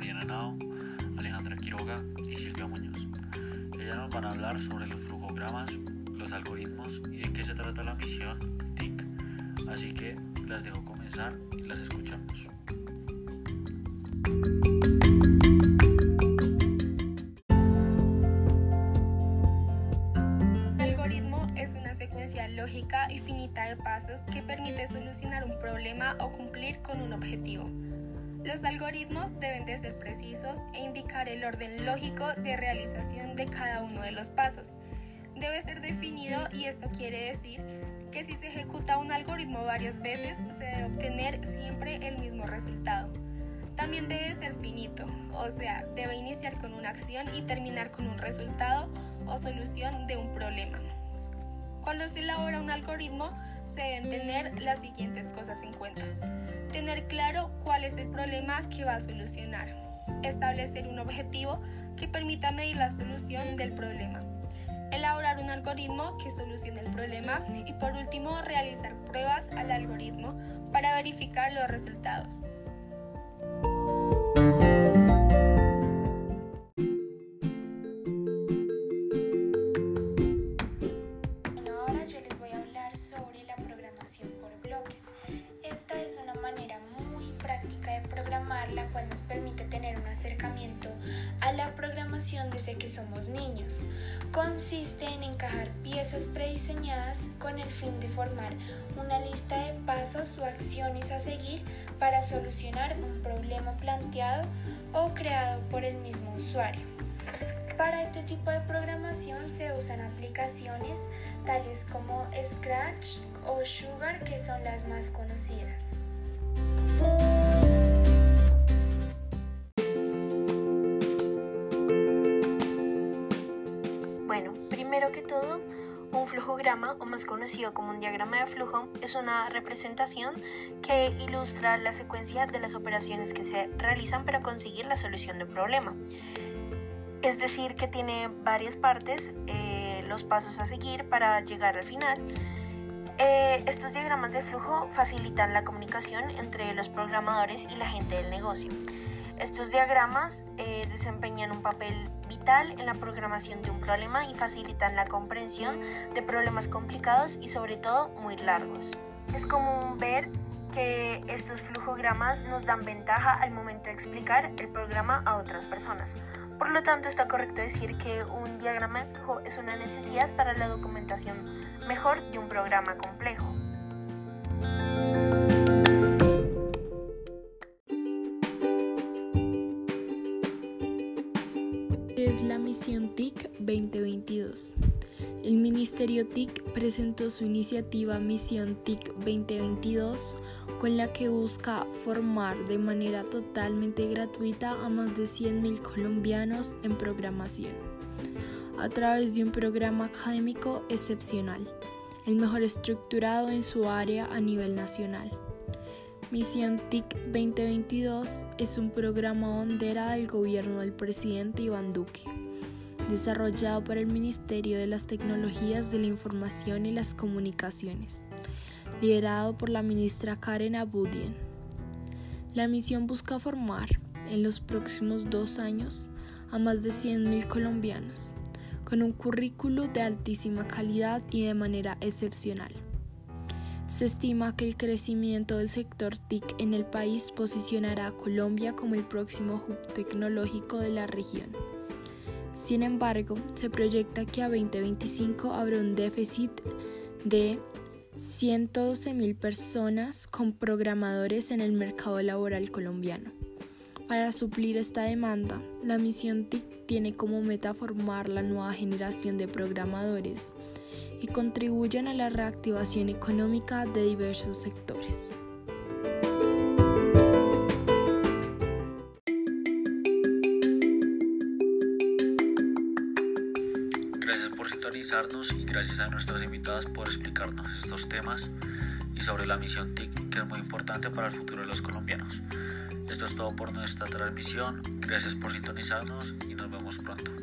Carolina Nao, Alejandra Quiroga y Silvia Muñoz. Ellas nos van a hablar sobre los flujogramas, los algoritmos y de qué se trata la misión TIC. Así que las dejo comenzar y las escuchamos. lógica y finita de pasos que permite solucionar un problema o cumplir con un objetivo. Los algoritmos deben de ser precisos e indicar el orden lógico de realización de cada uno de los pasos. Debe ser definido y esto quiere decir que si se ejecuta un algoritmo varias veces se debe obtener siempre el mismo resultado. También debe ser finito, o sea, debe iniciar con una acción y terminar con un resultado o solución de un problema. Cuando se elabora un algoritmo, se deben tener las siguientes cosas en cuenta. Tener claro cuál es el problema que va a solucionar. Establecer un objetivo que permita medir la solución del problema. Elaborar un algoritmo que solucione el problema y por último realizar pruebas al algoritmo para verificar los resultados. Es una manera muy práctica de programar la cual nos permite tener un acercamiento a la programación desde que somos niños. Consiste en encajar piezas prediseñadas con el fin de formar una lista de pasos o acciones a seguir para solucionar un problema planteado o creado por el mismo usuario. Para este tipo de programación se usan aplicaciones tales como Scratch o Sugar que son las más conocidas. Bueno, primero que todo, un flujograma, o más conocido como un diagrama de flujo, es una representación que ilustra la secuencia de las operaciones que se realizan para conseguir la solución de problema. Es decir, que tiene varias partes, eh, los pasos a seguir para llegar al final. Eh, estos diagramas de flujo facilitan la comunicación entre los programadores y la gente del negocio. Estos diagramas eh, desempeñan un papel vital en la programación de un problema y facilitan la comprensión de problemas complicados y sobre todo muy largos. Es común ver que estos flujogramas nos dan ventaja al momento de explicar el programa a otras personas. Por lo tanto, está correcto decir que un diagrama de flujo es una necesidad para la documentación mejor de un programa complejo. Es la misión TIC 2022. El Ministerio TIC presentó su iniciativa Misión TIC 2022 con la que busca formar de manera totalmente gratuita a más de 100.000 colombianos en programación, a través de un programa académico excepcional, el mejor estructurado en su área a nivel nacional. Misión TIC 2022 es un programa bandera del gobierno del presidente Iván Duque, desarrollado por el Ministerio de las Tecnologías de la Información y las Comunicaciones liderado por la ministra Karen Abudien. La misión busca formar en los próximos dos años a más de 100.000 colombianos, con un currículo de altísima calidad y de manera excepcional. Se estima que el crecimiento del sector TIC en el país posicionará a Colombia como el próximo hub tecnológico de la región. Sin embargo, se proyecta que a 2025 habrá un déficit de 112.000 personas con programadores en el mercado laboral colombiano. Para suplir esta demanda, la misión TIC tiene como meta formar la nueva generación de programadores y contribuyen a la reactivación económica de diversos sectores. Y gracias a nuestras invitadas por explicarnos estos temas y sobre la misión TIC que es muy importante para el futuro de los colombianos. Esto es todo por nuestra transmisión, gracias por sintonizarnos y nos vemos pronto.